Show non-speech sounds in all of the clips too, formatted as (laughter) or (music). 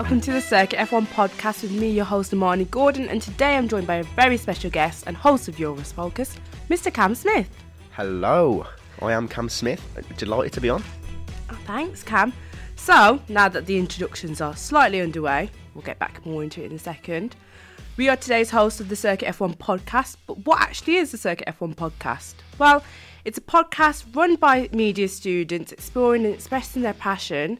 Welcome to the Circuit F1 podcast with me, your host, Amani Gordon, and today I'm joined by a very special guest and host of Euros Focus, Mr. Cam Smith. Hello, I am Cam Smith. Delighted to be on. Oh, thanks, Cam. So, now that the introductions are slightly underway, we'll get back more into it in a second. We are today's host of the Circuit F1 podcast, but what actually is the Circuit F1 podcast? Well, it's a podcast run by media students exploring and expressing their passion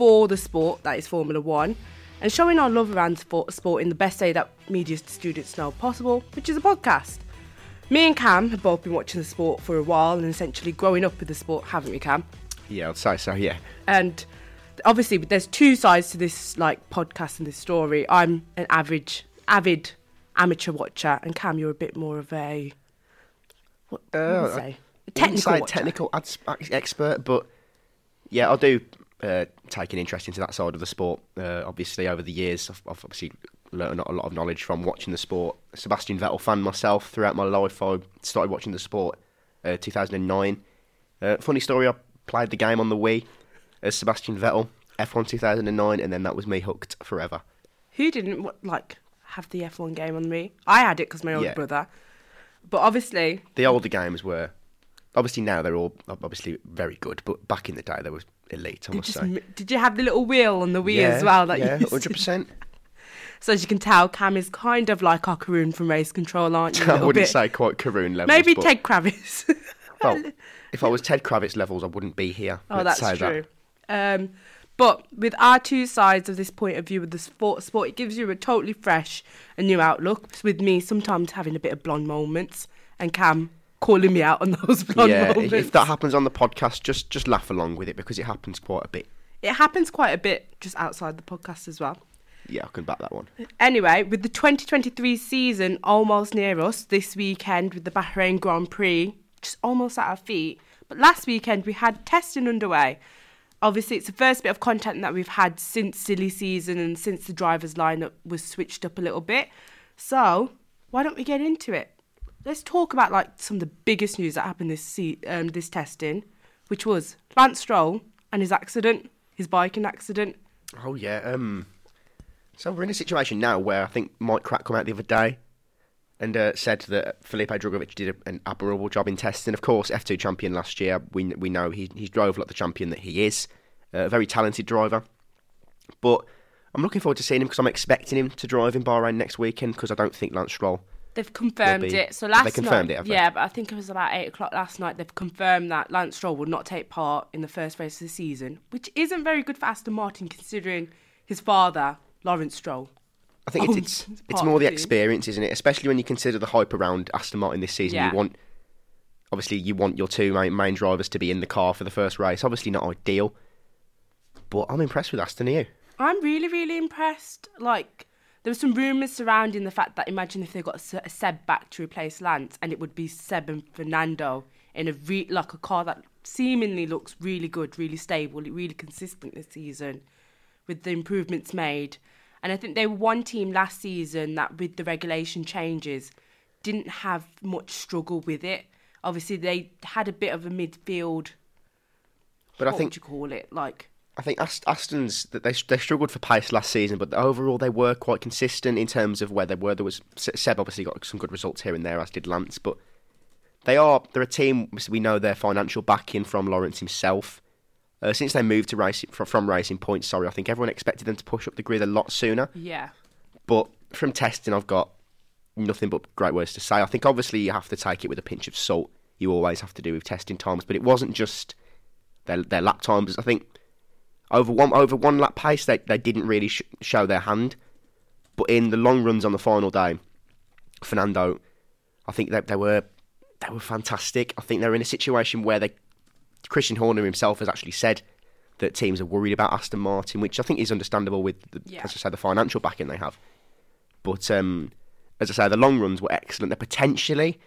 for the sport that is Formula One and showing our love around sport, sport in the best way that media students know possible, which is a podcast. Me and Cam have both been watching the sport for a while and essentially growing up with the sport, haven't we, Cam? Yeah, I'd say so, yeah. And obviously, there's two sides to this like podcast and this story. I'm an average, avid amateur watcher, and Cam, you're a bit more of a what, what Uh, say? A technical technical ads- expert, but yeah, I do uh, take an interest into that side of the sport. Uh, obviously, over the years, I've, I've obviously learned a lot of knowledge from watching the sport. Sebastian Vettel fan myself throughout my life. I started watching the sport uh, 2009. Uh, funny story, I played the game on the Wii as Sebastian Vettel, F1 2009, and then that was me hooked forever. Who didn't like have the F1 game on me? I had it because my older Yeah. brother. But obviously, The older games were obviously now they're all obviously very good, but back in the day they were elite. I must say. did you have the little wheel on the Wii yeah, as well? That yeah, hundred percent. (laughs) So as you can tell, Cam is kind of like our Karun from Race Control, aren't you? (laughs) I wouldn't bit? say quite Karun levels. Maybe but, Ted Kravitz. (laughs) Well, if I was Ted Kravitz levels, I wouldn't be here. Oh, Let's that's say true. Um, but with our two sides of this point of view of the sport, sport, it gives you a totally fresh and new outlook. With me, sometimes having a bit of blonde moments, and Cam calling me out on those blonde Yeah, if, moments. if that happens on the podcast, just just laugh along with it because it happens quite a bit. It happens quite a bit just outside the podcast as well. Yeah, I can back that one. Anyway, with the 2023 season almost near us this weekend with the Bahrain Grand Prix just almost at our feet. But last weekend we had testing underway. Obviously, it's the first bit of content that we've had since silly season and since the drivers' lineup was switched up a little bit. So, why don't we get into it? Let's talk about like some of the biggest news that happened this se- um, this testing, which was Lance Stroll and his accident, his biking accident. Oh yeah. Um. So we're in a situation now where I think Mike Krack come out the other day and uh, said that Felipe Drugovich did a, an admirable job in testing. Of course, F2 champion last year. We we know he he drove like the champion that he is. Uh, a very talented driver. But I'm looking forward to seeing him because I'm expecting him to drive in Bahrain next weekend because I don't think Lance Stroll. They've confirmed be- it. So They last confirmed night, it, yeah, but I think it was about eight o'clock last night. They've confirmed that Lance Stroll will not take part in the first race of the season, which isn't very good for Aston Martin considering his father, Lawrence Stroll. I think Oh, it's it's, it's it's more the experience, isn't it? Especially when you consider the hype around Aston Martin this season. Yeah. You want obviously you want your two main, main drivers to be in the car for the first race. Obviously not ideal, but I'm impressed with Aston. Are you? I'm really, really impressed. Like, there were some rumours surrounding the fact that imagine if they got a Se- Seb back to replace Lance, and it would be Seb and Fernando in a re- like a car that seemingly looks really good, really stable, really consistent this season, with the improvements made. And I think they were one team last season that, with the regulation changes, didn't have much struggle with it. Obviously, they had a bit of a midfield. But I think would you call it? Like I think Aston's that they they struggled for pace last season, but overall they were quite consistent in terms of where they were. There was Seb obviously got some good results here and there, as did Lance, but they are they're a team. We know their financial backing from Lawrence himself. Uh, since they moved to racing from, from Racing Point, sorry, I think everyone expected them to push up the grid a lot sooner. yeah. But from testing, I've got nothing but great words to say. I think obviously you have to take it with a pinch of salt. You always have to do with testing times, but it wasn't just their their lap times. I think over one over one lap pace, they they didn't really sh- show their hand. But in the long runs on the final day, Fernando, I think they they were they were fantastic. I think they're in a situation where they Christian Horner himself has actually said that teams are worried about Aston Martin, which I think is understandable with, the, Yeah. as I say, the financial backing they have. But um, as I say, the long runs were excellent. They're potentially,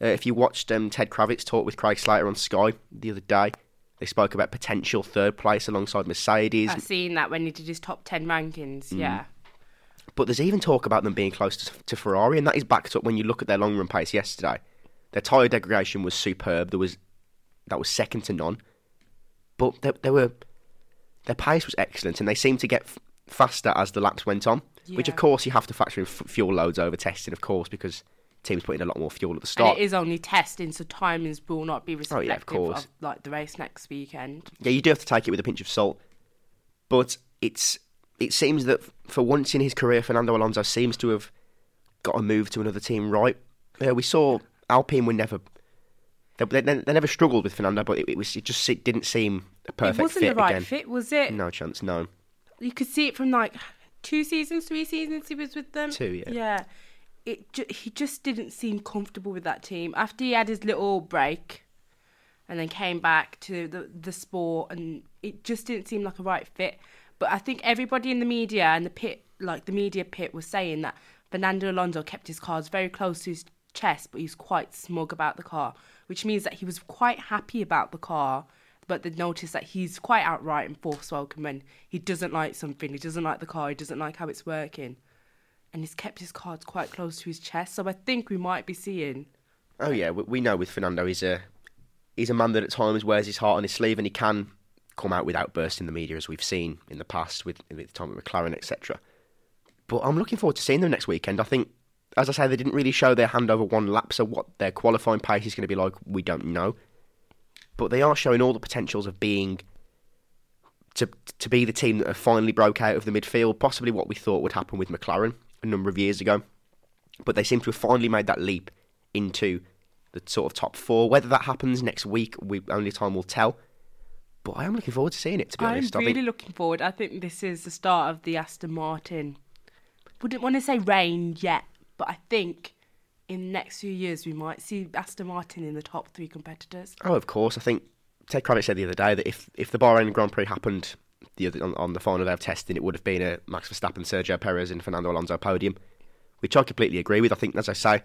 uh, if you watched um, Ted Kravitz talk with Craig Slater on Sky the other day, they spoke about potential third place alongside Mercedes. I've seen that when he did his top 10 rankings, Mm. yeah. But there's even talk about them being close to, to Ferrari, and that is backed up when you look at their long run pace yesterday. Their tyre degradation was superb. There was that was second to none. But they, they were their pace was excellent, and they seemed to get f- faster as the laps went on, which of course you have to factor in f- fuel loads over testing, of course, because teams put in a lot more fuel at the start. And it is only testing, so timings will not be Oh, yeah, of course. of like the race next weekend. Yeah, you do have to take it with a pinch of salt. But it's it seems that for once in his career, Fernando Alonso seems to have got a move to another team right. Uh, we saw Alpine were never they, they, they never struggled with Fernando, but it, it was it just it didn't seem a perfect it wasn't fit the right again. fit, was it? No chance, no. You could see it from like two seasons, three seasons he was with them. Two, yeah. Yeah. It ju- he just didn't seem comfortable with that team after he had his little break, and then came back to the the sport, and it just didn't seem like a right fit. But I think everybody in the media and the pit, like the media pit, was saying that Fernando Alonso kept his cards very close to his chest, but he was quite smug about the car, which means that he was quite happy about the car. But they noticed that he's quite outright and welcome when he doesn't like something, he doesn't like the car, he doesn't like how it's working. And he's kept his cards quite close to his chest. So I think we might be seeing Oh yeah, we, we know with Fernando he's a he's a man that at times wears his heart on his sleeve, and he can come out with outbursts in the media as we've seen in the past with with the time with McLaren, etc. But I'm looking forward to seeing them next weekend. I think, as I say, they didn't really show their hand over one lap, so what their qualifying pace is going to be like, we don't know. But they are showing all the potentials of being to to be the team that have finally broke out of the midfield, possibly what we thought would happen with McLaren a number of years ago. But they seem to have finally made that leap into the sort of top four. Whether that happens next week, we only time will tell. But I am looking forward to seeing it. To be honest. I'm honest, I really think looking forward. I think this is the start of the Aston Martin. Wouldn't want to say reign yet, but I think in the next few years we might see Aston Martin in the top three competitors. Oh, of course. I think Ted Kravitz said the other day that if, if the Bahrain Grand Prix happened the other, on, on the final day of testing, it would have been a Max Verstappen, Sergio Perez, and Fernando Alonso podium, which I completely agree with. I think, as I say,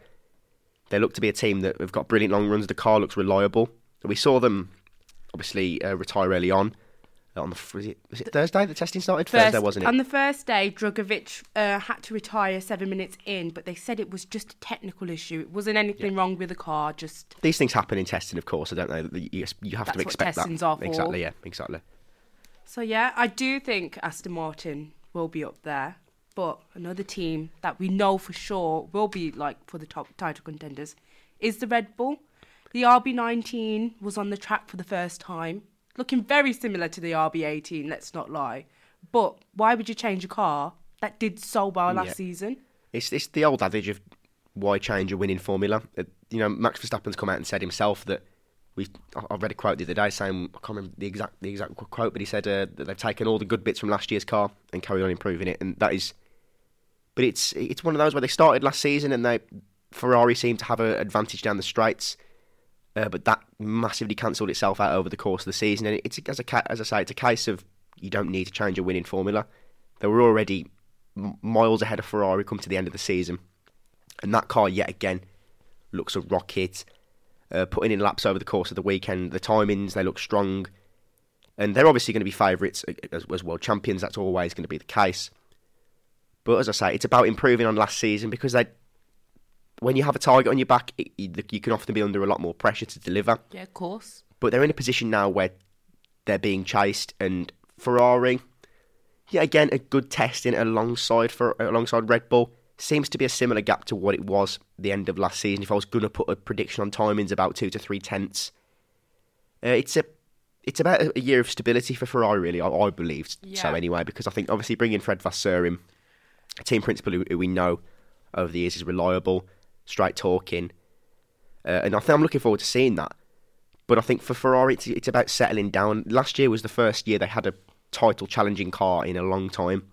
they look to be a team that have got brilliant long runs. The car looks reliable. We saw them obviously uh, retire early on. uh, On the was it, was it Thursday the testing started? Thursday, wasn't it? On the first day, Drugovich uh, had to retire seven minutes in, but they said it was just a technical issue. It wasn't anything wrong with the car, just These things happen in testing, of course. I don't know. You, you have That's to what expect that. testing's are for. Exactly. Yeah. Exactly. So yeah, I do think Aston Martin will be up there, but another team that we know for sure will be like for the top title contenders is the Red Bull. The RB19 was on the track for the first time, looking very similar to the RB18. Let's not lie. But why would you change a car that did so well last Yeah. season? It's it's the old adage of why change a winning formula. Uh, you know, Max Verstappen's come out and said himself that we. I read a quote the other day saying I can't remember the exact the exact quote, but he said uh, that they've taken all the good bits from last year's car and carried on improving it, and that is. But it's it's one of those where they started last season and they Ferrari seemed to have an advantage down the straights, uh, but that massively cancelled itself out over the course of the season. And it's as a as I say, it's a case of you don't need to change a winning formula. They were already miles ahead of Ferrari come to the end of the season, and that car yet again looks a rocket. Uh, putting in laps over the course of the weekend, the timings they look strong, and they're obviously going to be favourites as, as world champions. That's always going to be the case. But as I say, it's about improving on last season because they, when you have a target on your back, it, you, you can often be under a lot more pressure to deliver. Yeah, of course. But they're in a position now where they're being chased, and Ferrari, yeah, again a good testing alongside for alongside Red Bull seems to be a similar gap to what it was the end of last season. If I was going to put a prediction on timings, about two to three tenths. Uh, it's a it's about a, year of stability for Ferrari, really. I, I believe so anyway, because I think obviously bringing Fred Vasseur in, a team principal who, who we know over the years is reliable, straight talking, uh, and I think I'm looking forward to seeing that. But I think for Ferrari, it's, it's about settling down. Last year was the first year they had a title challenging car in a long time.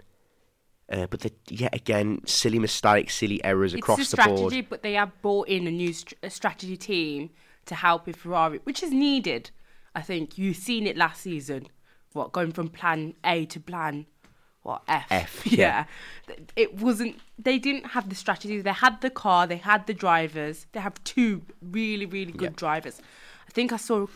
Uh, but the, yet again, silly mistakes, silly errors across it's a the strategy, board. but they have brought in a new st- strategy team to help with Ferrari, which is needed. I think you've seen it last season. What going from plan A to plan what F? F, (laughs) yeah. It wasn't. They didn't have the strategy. They had the car. They had the drivers. They have two really, really good Yeah. drivers. I think I saw a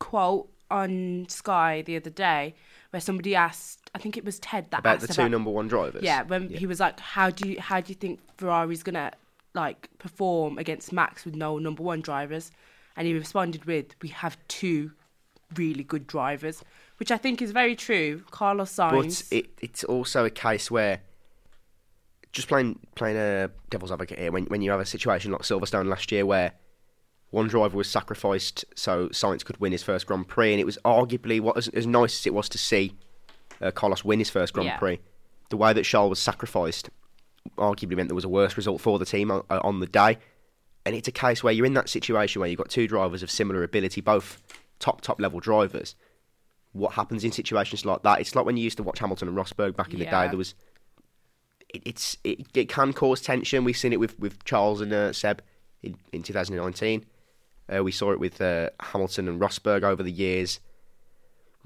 quote on Sky the other day where somebody asked. I think it was Ted that About the two number one drivers. yeah, when he was like, "How do you how do you think Ferrari's gonna like perform against Max with no number one drivers?" And he responded with, "We have two really good drivers, which I think is very true. Carlos Sainz. But it, it's also a case where just playing playing a devil's advocate here. When when you have a situation like Silverstone last year, where one driver was sacrificed so Sainz could win his first Grand Prix, and it was arguably what as, as nice as it was to see uh, Carlos win his first Grand Yeah. Prix. The way that Charles was sacrificed arguably meant there was a worse result for the team on, uh, on the day. And it's a case where you're in that situation where you've got two drivers of similar ability, both top top level drivers. What happens in situations like that? It's like when you used to watch Hamilton and Rosberg back in the day. There was it, it's it, it can cause tension. We've seen it with with Charles and uh, Seb in, in 2019. Uh, we saw it with uh, Hamilton and Rosberg over the years.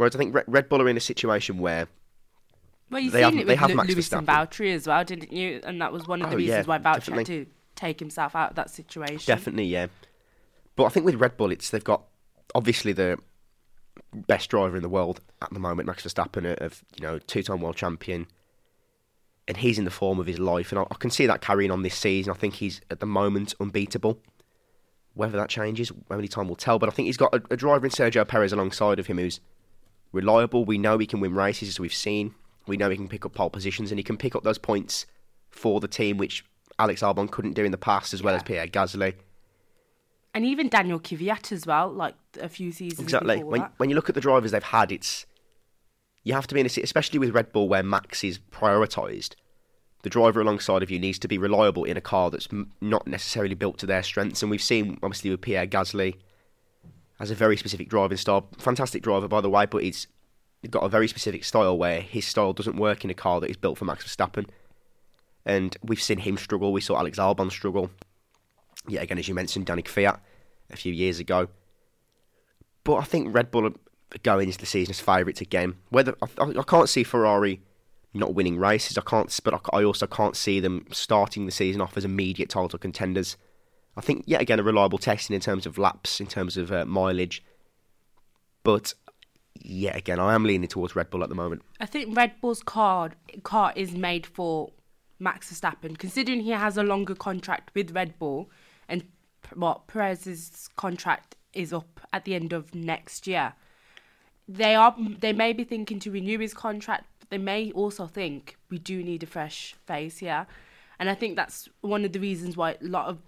Whereas I think Red, Bull are in a situation where Well, you've They seen have- it with Max Lewis and. Valtteri as well, didn't you? And that was one of the Oh, reasons yeah, why Valtteri definitely. had to take himself out of that situation. Definitely, yeah. But I think with Red Bull, it's they've got obviously the best driver in the world at the moment, Max Verstappen, of you know two-time world champion, and he's in the form of his life, and I, I can see that carrying on this season. I think he's at the moment unbeatable. Whether that changes, only time will tell. But I think he's got a, a driver in Sergio Perez alongside of him who's reliable. We know he can win races, as we've seen. We know he can pick up pole positions, and he can pick up those points for the team, which Alex Albon couldn't do in the past, as well as Pierre Gasly. And even Daniel Kvyat as well, like a few seasons Exactly. When that. when you look at the drivers they've had, it's you have to be in a especially with Red Bull where Max is prioritised. The driver alongside of you needs to be reliable in a car that's m- not necessarily built to their strengths, and we've seen obviously with Pierre Gasly has a very specific driving style. Fantastic driver, by the way, but he's got a very specific style where his style doesn't work in a car that is built for Max Verstappen. And we've seen him struggle. We saw Alex Albon struggle. Yeah, again, as you mentioned, Danny Kvyat a few years ago. But I think Red Bull are going into the season as favourites again. Whether I, I, I can't see Ferrari not winning races, I can't, but I, I also can't see them starting the season off as immediate title contenders. I think yet again a reliable testing in terms of laps, in terms of uh, mileage. But yet again, I am leaning towards Red Bull at the moment. I think Red Bull's car car is made for Max Verstappen, considering he has a longer contract with Red Bull, and what Perez's contract is up at the end of next year. They are they may be thinking to renew his contract, but they may also think we do need a fresh face here, and I think that's one of the reasons why a lot of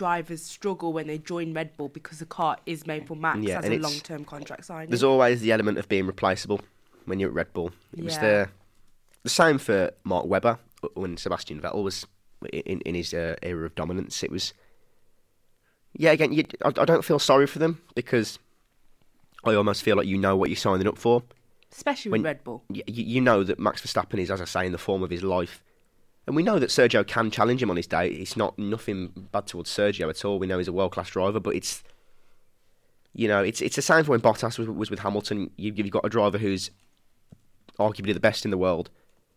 drivers struggle when they join Red Bull because the car is made for Max Yeah, as a long term contract signing. There's always the element of being replaceable when you're at Red Bull. It was the the same for Mark Webber when Sebastian Vettel was in in his uh, era of dominance. It was yeah. Again, you, I, I don't feel sorry for them because I almost feel like you know what you're signing up for. Especially when- with Red Bull. You, you know that Max Verstappen is, as I say, in the form of his life. And we know that Sergio can challenge him on his day. It's not nothing bad towards Sergio at all. We know he's a world class driver, but it's you know it's it's the same for when Bottas was, was with Hamilton. You, you've got a driver who's arguably the best in the world,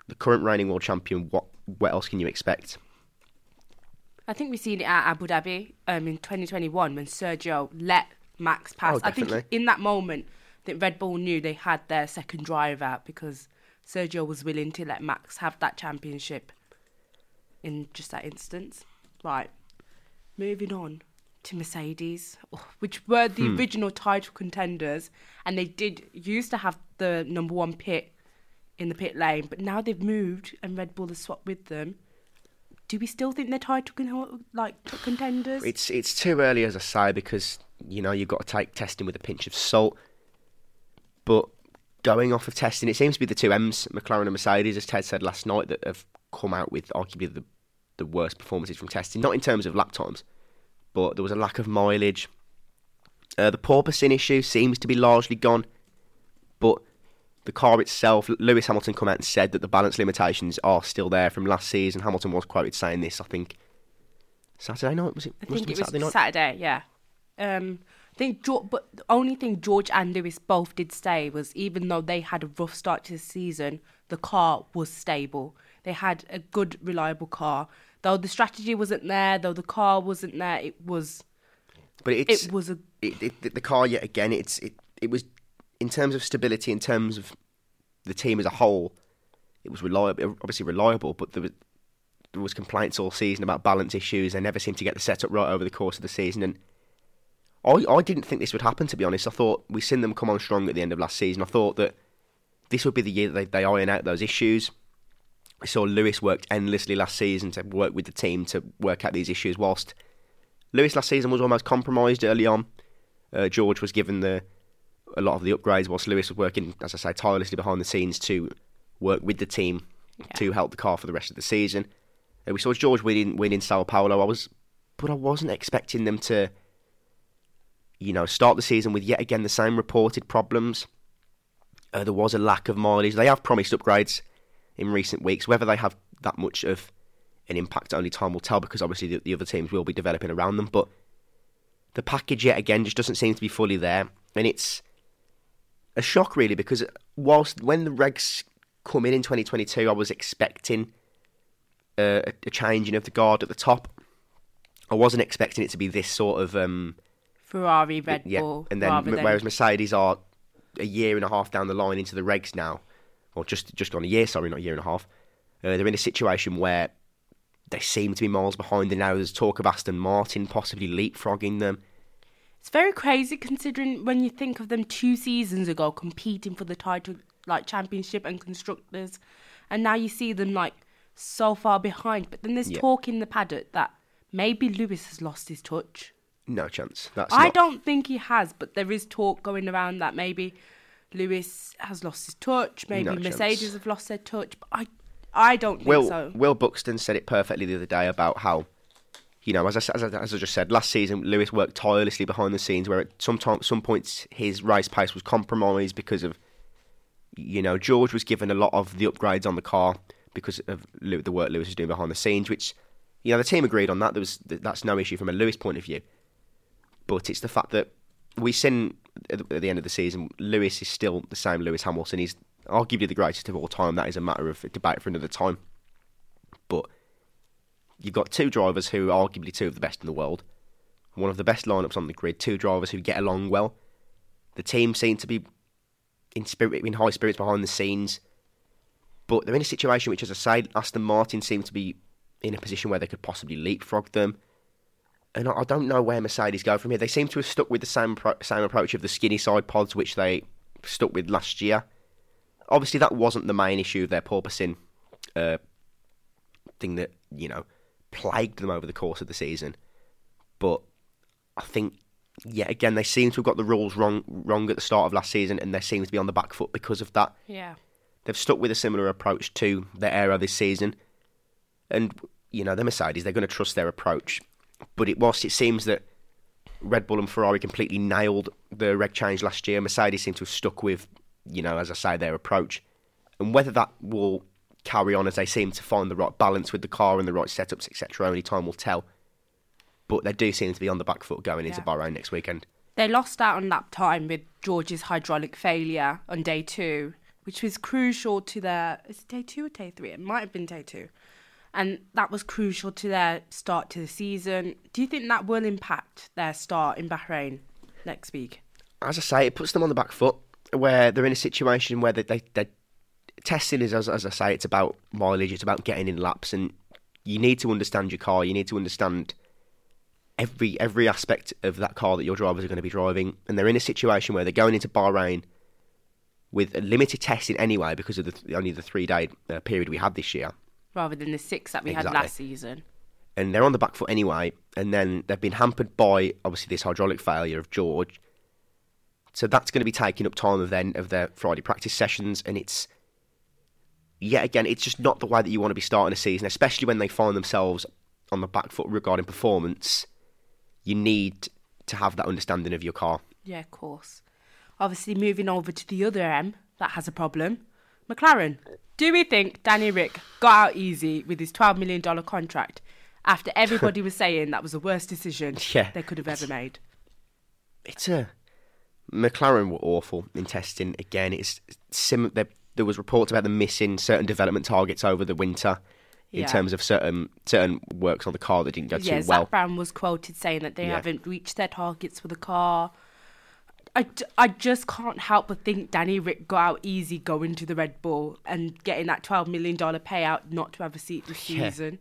the current reigning world champion. What what else can you expect? I think we've seen it at Abu Dhabi um, in 2021 when Sergio let Max pass. Oh, I think in that moment that Red Bull knew they had their second driver out because Sergio was willing to let Max have that championship in just that instance. Right, moving on to Mercedes, oh, which were the Hmm. original title contenders, and they did used to have the number one pit in the pit lane, but now they've moved and Red Bull has swapped with them. Do we still think they're title con- like contenders? It's it's too early, as I say, because you know you've got to take testing with a pinch of salt. But going off of testing, it seems to be the two M's, McLaren and Mercedes, as Ted said last night, that have come out with arguably the the worst performances from testing. Not in terms of lap times, but there was a lack of mileage. Uh, the porpoising issue seems to be largely gone, but the car itself, Lewis Hamilton come out and said that the balance limitations are still there from last season. Hamilton was quoted saying this, I think, Saturday night was it? I Must think it was Saturday night. Saturday, yeah. Um, I think, George, but the only thing George and Lewis both did say was even though they had a rough start to the season, the car was stable. They had a good, reliable car. Though the strategy wasn't there, though the car wasn't there, it was But it's it was a it, it, the car yet again. It's it, it was in terms of stability, in terms of the team as a whole, it was reliable. Obviously reliable, but there was there was complaints all season about balance issues. They never seemed to get the setup right over the course of the season, and I, I didn't think this would happen, to be honest. I thought we seen them come on strong at the end of last season. I thought that this would be the year that they, they iron out those issues. We saw Lewis worked endlessly last season to work with the team to work out these issues, whilst Lewis last season was almost compromised early on. Uh, George was given the a lot of the upgrades, whilst Lewis was working, as I say, tirelessly behind the scenes to work with the team Yeah. to help the car for the rest of the season. Uh, we saw George winning winning Sao Paulo. I was, but I wasn't expecting them to, you know, start the season with yet again the same reported problems. Uh, there was a lack of mileage. They have promised upgrades in recent weeks. Whether they have that much of an impact, only time will tell. Because obviously the, the other teams will be developing around them. But the package yet again just doesn't seem to be fully there, and it's a shock really. Because whilst when the regs come in in 2022, I was expecting uh, a, changing of the guard at the top. I wasn't expecting it to be this sort of um, Ferrari, Red yeah, Bull, and then m- than whereas Mercedes are a year and a half down the line into the regs now, or just just gone a year, sorry, not a year and a half. Uh, they're in a situation where they seem to be miles behind, and now there's talk of Aston Martin possibly leapfrogging them. It's very crazy considering when you think of them two seasons ago competing for the title, like championship and constructors, and now you see them like so far behind. But then there's Yeah. talk in the paddock that maybe Lewis has lost his touch. No chance. That's I not, don't think he has, but there is talk going around that maybe Lewis has lost his touch, maybe No chance. Mercedes have lost their touch. But I, I don't think Will so. Will Buxton said it perfectly the other day about how, you know, as I, as I, as I just said, last season Lewis worked tirelessly behind the scenes, where at some time, some points his race pace was compromised because of, you know, George was given a lot of the upgrades on the car because of the work Lewis was doing behind the scenes, which, you know, the team agreed on that. There was that's no issue from a Lewis point of view, but it's the fact that we seen at the end of the season, Lewis is still the same Lewis Hamilton. He's arguably the greatest of all time. That is a matter of debate for another time. But you've got two drivers who are arguably two of the best in the world. One of the best lineups on the grid. Two drivers who get along well. The team seem to be in spirit, in high spirits behind the scenes. But they're in a situation which, as I say, Aston Martin seem to be in a position where they could possibly leapfrog them. And I I don't know where Mercedes go from here. They seem to have stuck with the same pro- same approach of the skinny side pods, which they stuck with last year. Obviously, that wasn't the main issue of their porpoising uh, thing that you know plagued them over the course of the season. But I think, yeah, again, they seem to have got the rules wrong wrong at the start of last season, and they seem to be on the back foot because of that. Yeah. They've stuck with a similar approach to their era this season, and you know the Mercedes they're going to trust their approach. But it whilst it seems that Red Bull and Ferrari completely nailed the reg change last year, Mercedes seem to have stuck with you know as I say their approach, and whether that will carry on as they seem to find the right balance with the car and the right setups etc. Only time will tell. But they do seem to be on the back foot going into Yeah. Bahrain next weekend. They lost out on lap time with George's hydraulic failure on day two, which was crucial to their. Is it day two or day three? It might have been day two. And that was crucial to their start to the season. Do you think that will impact their start in Bahrain next week? as I say, it puts them on the back foot where they're in a situation where they, they, they testing is as, as I say, it's about mileage, it's about getting in laps, and you need to understand your car. You need to understand every every aspect of that car that your drivers are going to be driving, and they're in a situation where they're going into Bahrain with limited testing anyway because of the only the three day uh, period we had this year. Rather than the six that we had last season. and they're on the back foot anyway. And then they've been hampered by obviously this hydraulic failure of George. So that's going to be taking up time of then of their Friday practice sessions, and it's yet again, it's just not the way that you want to be starting a season, especially when they find themselves on the back foot regarding performance. You need to have that understanding of your car. Yeah, of course. Obviously, moving over to the other M that has a problem McLaren. Do we think Danny Rick got out easy with his $12 million contract after (laughs) everybody was saying that was the worst decision Yeah. they could have ever made? It's a McLaren were awful in testing. Again, it's sim. There, there was reports about them missing certain development targets over the winter in Yeah. terms of certain certain works on the car that didn't go Yeah, too Zak well. Brown was quoted saying that they Yeah. haven't reached their targets for the car. I, d- I just can't help but think Danny Rick got out easy going to the Red Bull and getting that $12 million payout not to have a seat this Yeah. season.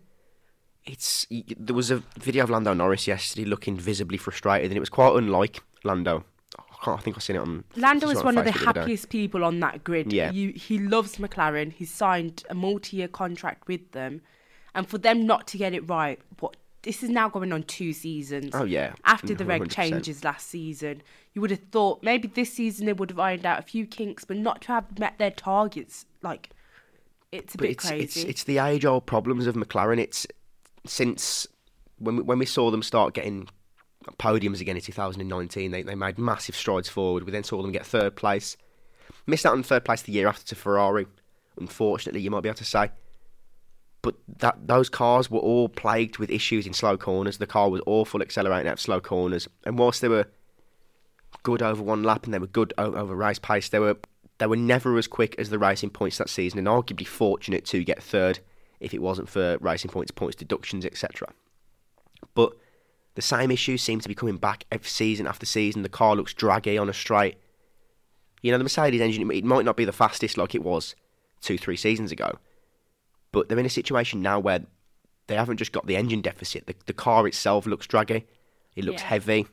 it's there was a video of Lando Norris yesterday looking visibly frustrated, and it was quite unlike Lando. I, can't, I think I've seen it on. Lando is on one of the Facebook other day. happiest people on that grid. Yeah. You, he loves McLaren. He signed a multi-year contract with them, and for them not to get it right, what this is now going on two seasons. Oh yeah, After the reg 100%. changes last season, you would have thought maybe this season they would have ironed out a few kinks, but not to have met their targets. Like, it's a But bit it's, crazy. it's it's the age old problems of McLaren. It's since when we, when we saw them start getting podiums again in 2019, they they made massive strides forward. We then saw them get third place. Missed out on third place the year after to Ferrari. Unfortunately, you might be able to say. But that those cars were all plagued with issues in slow corners. The car was awful accelerating out of slow corners, and whilst they were good over one lap and they were good over race pace, they were they were never as quick as the racing points that season, and arguably fortunate to get third if it wasn't for racing points, points deductions, etc. But the same issues seem to be coming back every season after season. The car looks draggy on a straight. You know, the Mercedes engine, it might not be the fastest like it was two, three seasons ago, but they're in a situation now where they haven't just got the engine deficit. The, the car itself looks draggy. It looks Yeah. heavy.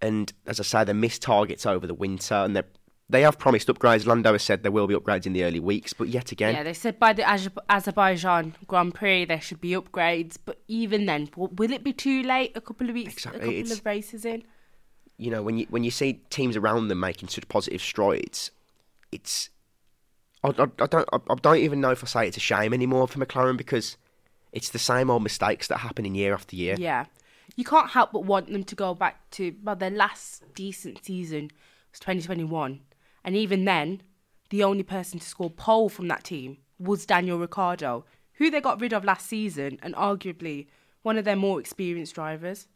And as I say, they missed targets over the winter, and they they have promised upgrades. Lando has said there will be upgrades in the early weeks, but yet again, Yeah, they said by the Azerbaijan Grand Prix there should be upgrades, but even then, will it be too late? A couple of weeks, Exactly, a couple it's- of races in. you know, when you when you see teams around them making such positive strides, it's I, I, I don't I, I don't even know if I say it's a shame anymore for McLaren because it's the same old mistakes that happen in year after year. Yeah, you can't help but want them to go back to well, their last decent season was 2021, and even then, the only person to score pole from that team was Daniel Ricciardo, who they got rid of last season, and arguably one of their more experienced drivers.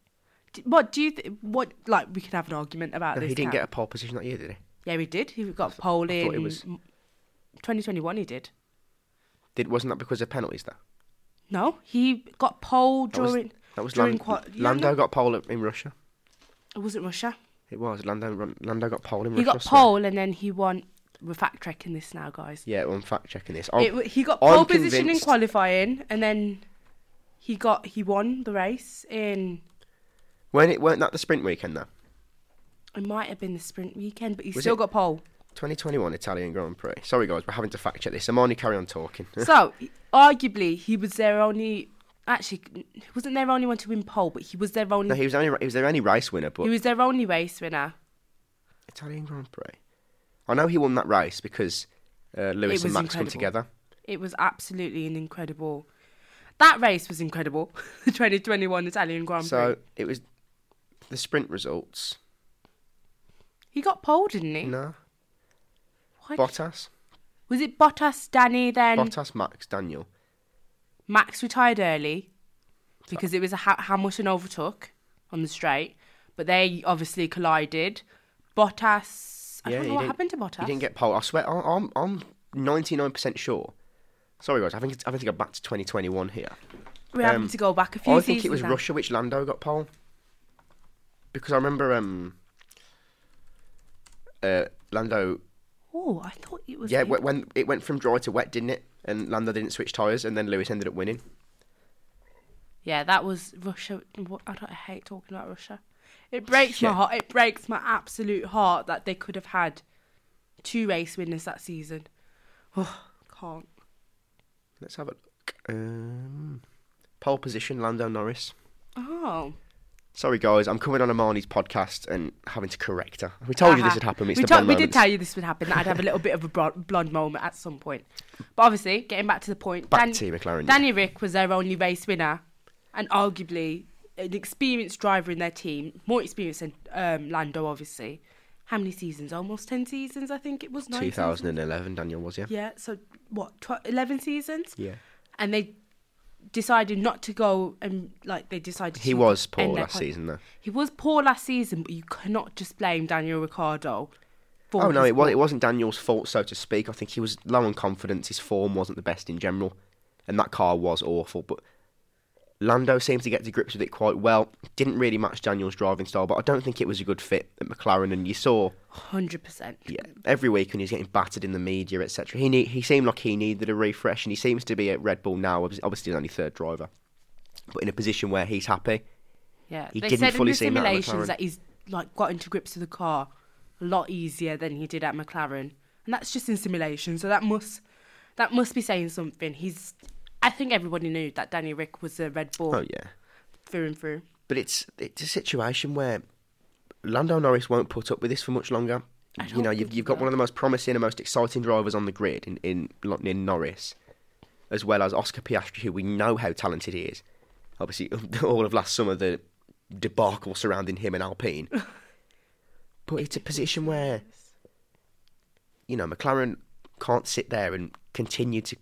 What do you th- what like we can have an argument about No, this? he didn't get a pole position that year, did he? Yeah, he did. He got pole I in thought it was- 2021. He did. Did wasn't that because of penalties though? No, he got pole That was- during That was during Lan- qua- yeah, Lando no, got pole in Russia. it wasn't Russia. It was Lando. Lando got pole in He Russia. got so- pole and then he won. We're fact checking this now, guys. Yeah, I'm fact checking this. It w he got I'm pole position in convinced- qualifying, and then he got he won the race in. when it weren't that the sprint weekend though. It might have been the sprint weekend, but he Was still it- got pole. 2021 Italian Grand Prix. Sorry guys, we're having to fact check this. I'm only carry on talking. (laughs) so arguably, he was their only. Actually, he wasn't their only one to win pole, but he was their only. no, he was only he was their only race winner, but he was their only race winner. Italian Grand Prix. I know he won that race because uh, Lewis and Max come together. It was absolutely an incredible. That race was incredible. (laughs) The 2021 Italian Grand Prix. So it was the sprint results. He got pole, didn't he? No, What? Bottas, Was it Bottas, Danny, then Bottas, Max, Daniel. Max retired early because it was a ha- Hamilton overtook on the straight, but they obviously collided. Bottas, I Yeah, don't know what happened to Bottas. He didn't get pole. I swear, I'm I'm 99% sure. Sorry guys, I think it's, I think to go back to 2021 here. Having um, to go back a few I think it was now. Russia which Lando got pole. Because I remember um uh, Lando Oh, I thought it was. Yeah, when it went from dry to wet, didn't it? And Lando didn't switch tyres, and then Lewis ended up winning. Yeah, that was Russia. I don't I hate talking about Russia. It breaks my heart. It breaks my absolute heart that they could have had two race winners that season. Oh, can't. Let's have a look. Um, pole position, Lando Norris. Oh, Sorry, guys, I'm coming on Amani's podcast and having to correct her. We told you this would happen. It's we, told- we did tell you this would happen. That I'd have a little bit of a blonde moment at some point. But obviously, getting back to the point, Back Dan- to McLaren. Danny Rick was their only race winner, and arguably an experienced driver in their team, more experienced than um, Lando, obviously. How many seasons? Almost ten seasons, I think it was. Nine seasons? 2011, Daniel was yeah. Yeah. So what? Tw- Eleven seasons, Yeah. and they decided not to go and like they decided. He was poor last con- season, though. He was poor last season, but you cannot just blame Daniel Ricciardo. For Oh no, it was, it wasn't Daniel's fault, so to speak. I think he was low on confidence. His form wasn't the best in general, and that car was awful. But Lando seemed to get to grips with it quite well. Didn't really match Daniel's driving style, but I don't think it was a good fit at McLaren. And you saw, Hundred percent. yeah, every week when he's getting battered in the media, etc. He need, he seemed like he needed a refresh, and he seems to be at Red Bull now. Obviously, he's only third driver. but in a position where he's happy. Yeah, He they didn't said fully in the see him out simulations McLaren. that he's like got into grips with the car a lot easier than he did at McLaren, and that's just in simulation. So that must that must be saying something. He's. I think everybody knew that Danny Rick was a Red Bull Oh yeah, through and through. but it's it's a situation where Lando Norris won't put up with this for much longer. You know, you've you've got one of the most promising and most exciting drivers on the grid in in, in Norris, as well as Oscar Piastri, who we know how talented he is. Obviously, (laughs) all of last summer the debacle surrounding him and Alpine. (laughs) but it's a position where you know McLaren can't sit there and continue to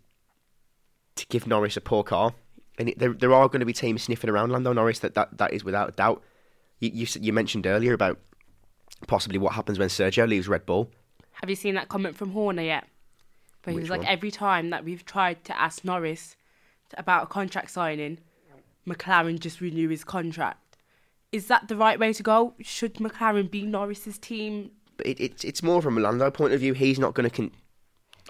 to give Norris a poor car. And it, there, there are going to be teams sniffing around Lando Norris. That, that, that is without a doubt. You, you, you mentioned earlier about possibly what happens when Sergio leaves Red Bull. Have you seen that comment from Horner yet? Where he was like, one? every time that we've tried to ask Norris about a contract signing, McLaren just renew his contract. Is that the right way to go? Should McLaren be Norris's team? But it, it, it's more from a Lando point of view. He's not going to. Con-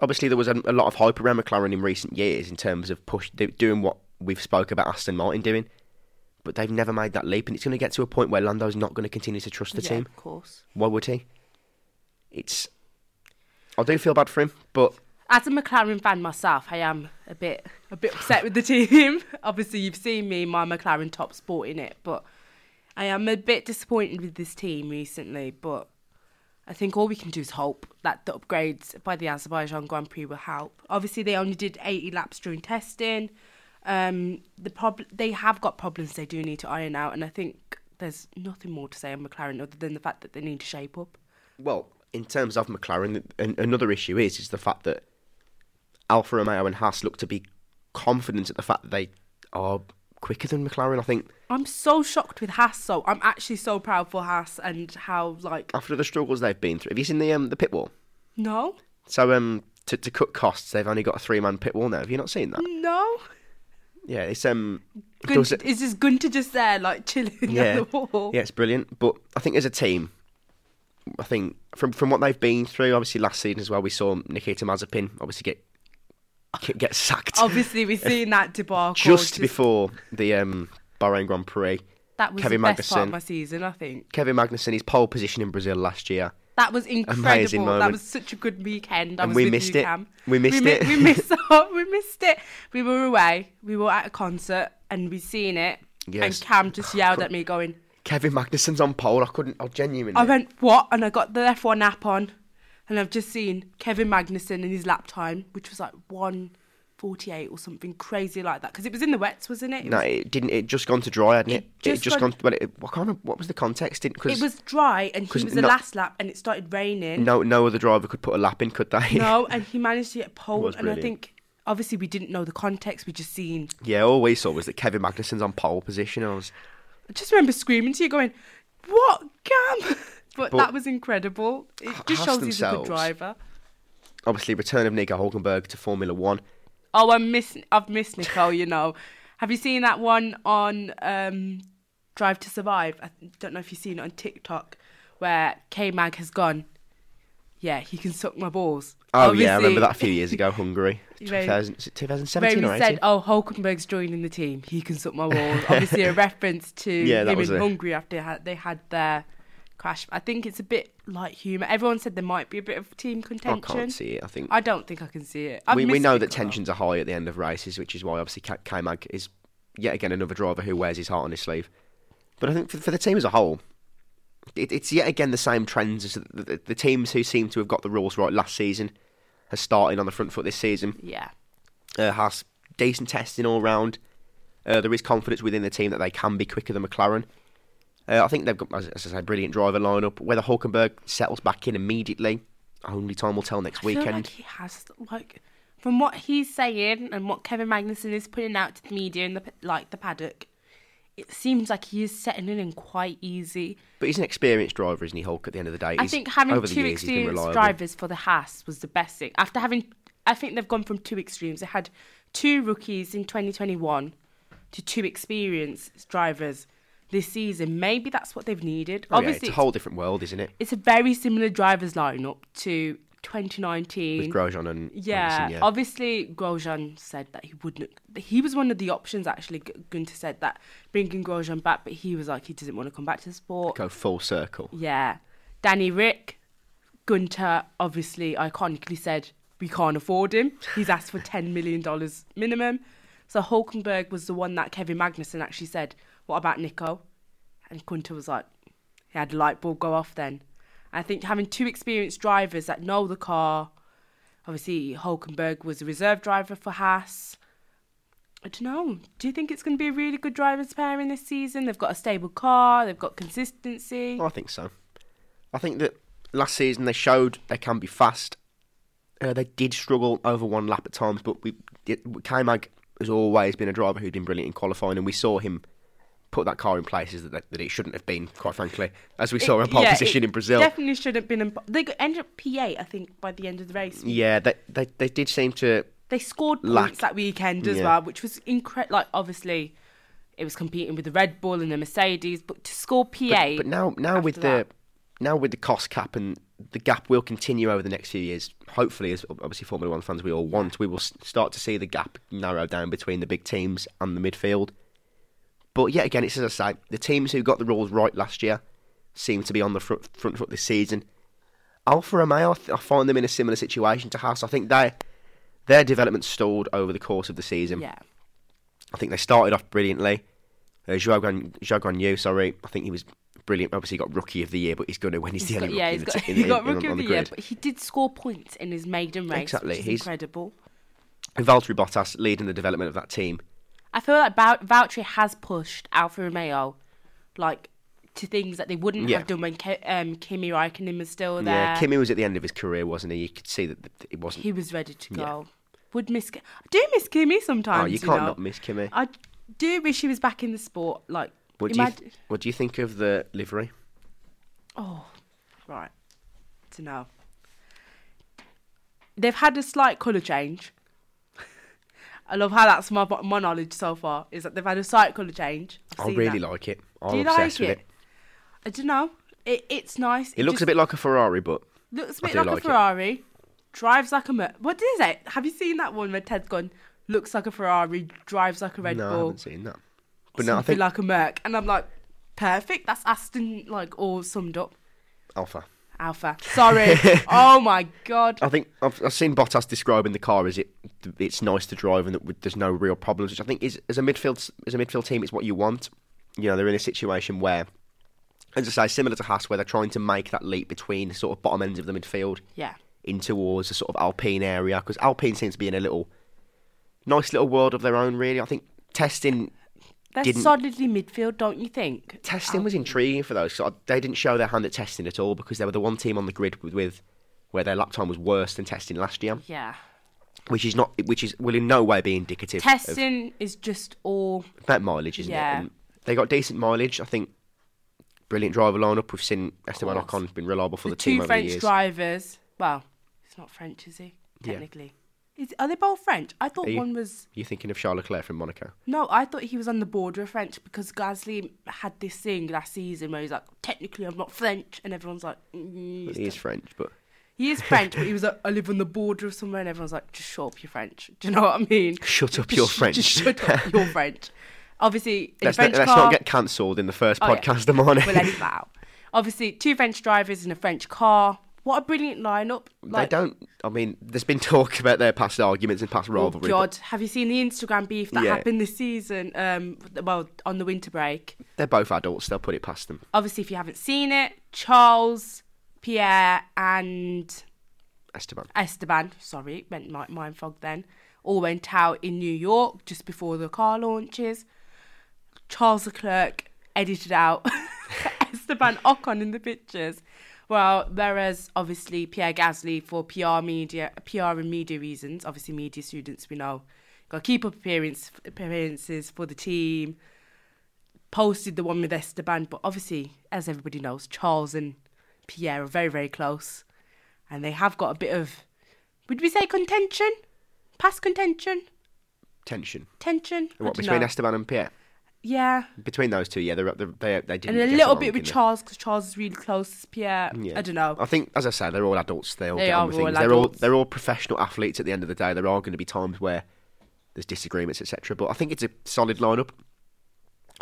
Obviously, there was a, a lot of hype around McLaren in recent years in terms of push doing what we've spoke about Aston Martin doing. But they've never made that leap, and it's going to get to a point where Lando's not going to continue to trust the yeah, team. of course. Why would he? It's. I do feel bad for him, but As a McLaren fan myself, I am a bit a bit upset with the (laughs) team. Obviously, you've seen me, my McLaren top sport in it, but I am a bit disappointed with this team recently. But I think all we can do is hope that the upgrades by the Azerbaijan Grand Prix will help. Obviously, they only did 80 laps during testing. Um, the prob- they have got problems they do need to iron out, and I think there's nothing more to say on McLaren other than the fact that they need to shape up. Well, in terms of McLaren, an- another issue is is the fact that Alfa Romeo and Haas look to be confident at the fact that they are quicker than McLaren. I think I'm so shocked with Haas. So I'm actually so proud for Haas and how like after the struggles they've been through, have you seen the um, the pit wall? no, So um to, to cut costs, they've only got a three man pit wall now. Have you not seen that? no. Yeah, it's um. Gunter, a- is just Gunter just there like chilling yeah, on the wall? yeah, it's brilliant. But I think as a team, I think from from what they've been through, obviously last season as well, we saw Nikita Mazepin obviously get get, get sacked. Obviously, we've seen that debacle just before the um, Bahrain Grand Prix. That was Kevin the best part of my season, I think. Kevin Magnussen, his pole position in Brazil last year. That was incredible. That was such a good weekend. I And was we with missed you, it. Cam. We missed mi- it. we (laughs) missed. (laughs) oh, we missed it. We were away. We were at a concert and we seen it. Yes. And Cam just yelled at me, going, Kevin Magnussen's on pole. I couldn't. I genuinely. I went, what? And I got the F1 app on, and I've just seen Kevin Magnussen in his lap time, which was like 148 or something crazy like that. Because it was in the wets, wasn't it? It, no, was, it didn't. It just gone to dry, hadn't it? It It just just gone- gone. Well, it, I can't remember what was the context. Didn't because it was dry, and he 'cause was the no- last lap, and it started raining. no no other driver could put a lap in, could they? No, (laughs) and he managed to get pole. And I think, obviously, we didn't know the context. We just seen. yeah, all we saw was that Kevin Magnussen's on pole position. I was. I just remember screaming to you, going, what, Cam? (laughs) But, But- that was incredible. It just shows he's a good driver. Obviously, return of Nico Hulkenberg to Formula One. Oh, I miss I've missed Nicole. You know, have you seen that one on um, Drive to Survive? I don't know if you've seen it on TikTok, where K Mag has gone. Yeah, he can suck my balls. Oh yeah, I remember that a few years ago, (laughs) Hungary, Very- 2000, 2017 or he 18. said, "Oh, Hulkenberg's joining the team. He can suck my balls." (laughs) Obviously, a reference to Yeah, him in Hungary after they had their crash. I think it's a bit like humour. Everyone said there might be a bit of team contention. I can't see it. I think I don't think I can see it. I've we, we know that tensions are high at the end of races, which is why obviously K- K-Mag is yet again another driver who wears his heart on his sleeve. But I think for, for the team as a whole, it, it's yet again the same trends as the, the, the teams who seem to have got the rules right last season are starting on the front foot this season. Yeah. Uh, has decent testing all round. Uh, there is confidence within the team that they can be quicker than McLaren. Uh, I think they've got, as, as I say, brilliant driver lineup. Whether Hulkenberg settles back in immediately, only time will tell next I weekend. like he has like from what he's saying and what Kevin Magnussen is putting out to the media in the like the paddock. It seems like he is settling in quite easy. But he's an experienced driver, isn't he, Hulk? At the end of the day, I He's- think having two years, experienced drivers for the Haas was the best thing. After having, I think they've gone from two extremes. They had two rookies in 2021 to two experienced drivers this season. Maybe that's what they've needed. Oh, yeah, Obviously, it's a whole different world, isn't it? it's a very similar drivers lineup to 2019. with Grosjean and Yeah, Magnussen, obviously Grosjean said that he wouldn't. He was one of the options actually. Gunter said that bringing Grosjean back, but he was like he doesn't want to come back to the sport. go full circle. Yeah, Danny Rick, Gunter obviously iconically said we can't afford him. He's asked for ten million dollars minimum. So Hulkenberg was the one that Kevin Magnussen actually said, "What about Nico?" And Gunter was like, he had a light bulb go off then. I think having two experienced drivers that know the car, obviously Hulkenberg was a reserve driver for Haas. I don't know. Do you think it's going to be a really good drivers pairing this season? They've got a stable car, they've got consistency. I think so. I think that last season they showed they can be fast. Uh, they did struggle over one lap at times, but we it, K-Mag has always been a driver who'd been brilliant in qualifying, and we saw him put that car in places that, that it shouldn't have been, quite frankly, as we saw in pole yeah, position it in Brazil. Definitely shouldn't have been. In, they ended up P8, I think, by the end of the race. Yeah, they, they they did seem to. They scored Lack- points that weekend as Yeah. well, which was incredible. Like, obviously, it was competing with the Red Bull and the Mercedes, but to score P8. But now now with after the now with the cost cap and the gap will continue over the next few years. Hopefully, as obviously Formula One fans we all want, we will start to see the gap narrow down between the big teams and the midfield. But yet again, it's as I say, the teams who got the rules right last year seem to be on the front, front foot this season. Alfa Romeo, I, find them in a similar situation to Haas. I think they their development stalled over the course of the season. yeah. I think they started off brilliantly. Uh, Zhou Guan- Yu, sorry, I think he was brilliant. Obviously, he got rookie of the year, but he's going to win. He's, He's the got, only yeah, rookie he's got, (laughs) he got rookie of the year, but he did score points in his maiden race, Exactly, he's- incredible. And Valtteri Bottas leading the development of that team. I feel like Val- Valtteri has pushed Alfa Romeo, like, to things that they wouldn't Yeah. have done when Ke- um, Kimi Raikkonen was still there. Yeah, Kimi was at the end of his career, wasn't he? You could see that th- it wasn't. He was ready to Yeah. go. Would miss. I do miss Kimi sometimes. oh, you can't know. not miss Kimi. I do wish he was back in the sport. Like, What do you imagine. What do you think of the livery? Oh, right. To know. They've had a slight colour change. I love how that's my my knowledge so far is that they've had a slight colour change. I've I really that. like it. I'm Do you obsessed like with it? it. I don't know. It, it's nice. It looks just a bit like a Ferrari, but looks a bit like, like a it. Ferrari. Drives like a Mer- what is it? Have you seen that one where Ted's gone? Looks like a Ferrari, drives like a Red Bull? no, I haven't seen that. But no, I think like a Merc, and I'm like, perfect. That's Aston like all summed up. Alfa. Alfa. Sorry. (laughs) oh my god. I think I've, I've seen Bottas describing the car as it it's nice to drive and that there's no real problems, which I think is as a midfield as a midfield team, it's what you want. You know, they're in a situation where, as I say, similar to Haas, where they're trying to make that leap between the sort of bottom ends of the midfield Yeah. in towards a sort of Alpine area because Alpine seems to be in a little nice little world of their own. Really, I think testing They're Didn't- solidly midfield, don't you think? testing was oh. intriguing for those. So they didn't show their hand at testing at all because they were the one team on the grid with, with where their lap time was worse than testing last year. Yeah. which is not which is will in no way be indicative of Testing is just all. that mileage, isn't Yeah. it? And they got decent mileage. I think brilliant driver lineup. We've seen Esteban. Ocon been reliable for the the, team two over French the years. drivers. Well, he's not French, is he? Yeah. Is, are they both French? I thought you- one was. You're thinking of Charles Leclerc from Monaco. No, I thought he was on the border of French because Gasly had this thing last season where he's like, technically I'm not French, and everyone's like, mm, he is French, but He is French, but he was like, I live on the border of somewhere, and everyone's like, just shut up, you're French. Do you know what I mean? shut up, you're French. Just shut up, you're (laughs) French. Obviously, let's, a French not, let's not get cancelled in the first Oh, yeah. podcast, Amani. we'll edit that out. Obviously, two French drivers in a French car. What a brilliant lineup! they don't. I mean, there's been talk about their past arguments and past Oh rivalry. but God, have you seen the Instagram beef that Yeah. happened this season? Um, well, on the winter break. They're both adults. They'll put it past them. Obviously, if you haven't seen it, Charles, Pierre, and Esteban. Esteban, sorry, went mi- mind fog then, all went out in New York just before the car launches. Charles Leclerc edited out (laughs) Esteban Ocon in the pictures. Well, whereas obviously Pierre Gasly for PR media, PR and media reasons, obviously media students we know, got to keep up appearance appearances for the team. Posted the one with Esteban, but obviously, as everybody knows, Charles and Pierre are very very close and they have got a bit of would we say contention past contention Tension. tension What between know. Esteban and Pierre? Yeah, Between those two, yeah, they're, they're, they they didn't. and a little bit with? Charles because Charles is really close to Pierre. Yeah. I don't know. I think, as I say, they're all adults. They all They get on with all things. They're all adults. they're all professional athletes. At the end of the day, there are going to be times where there's disagreements, etc. But I think it's a solid lineup.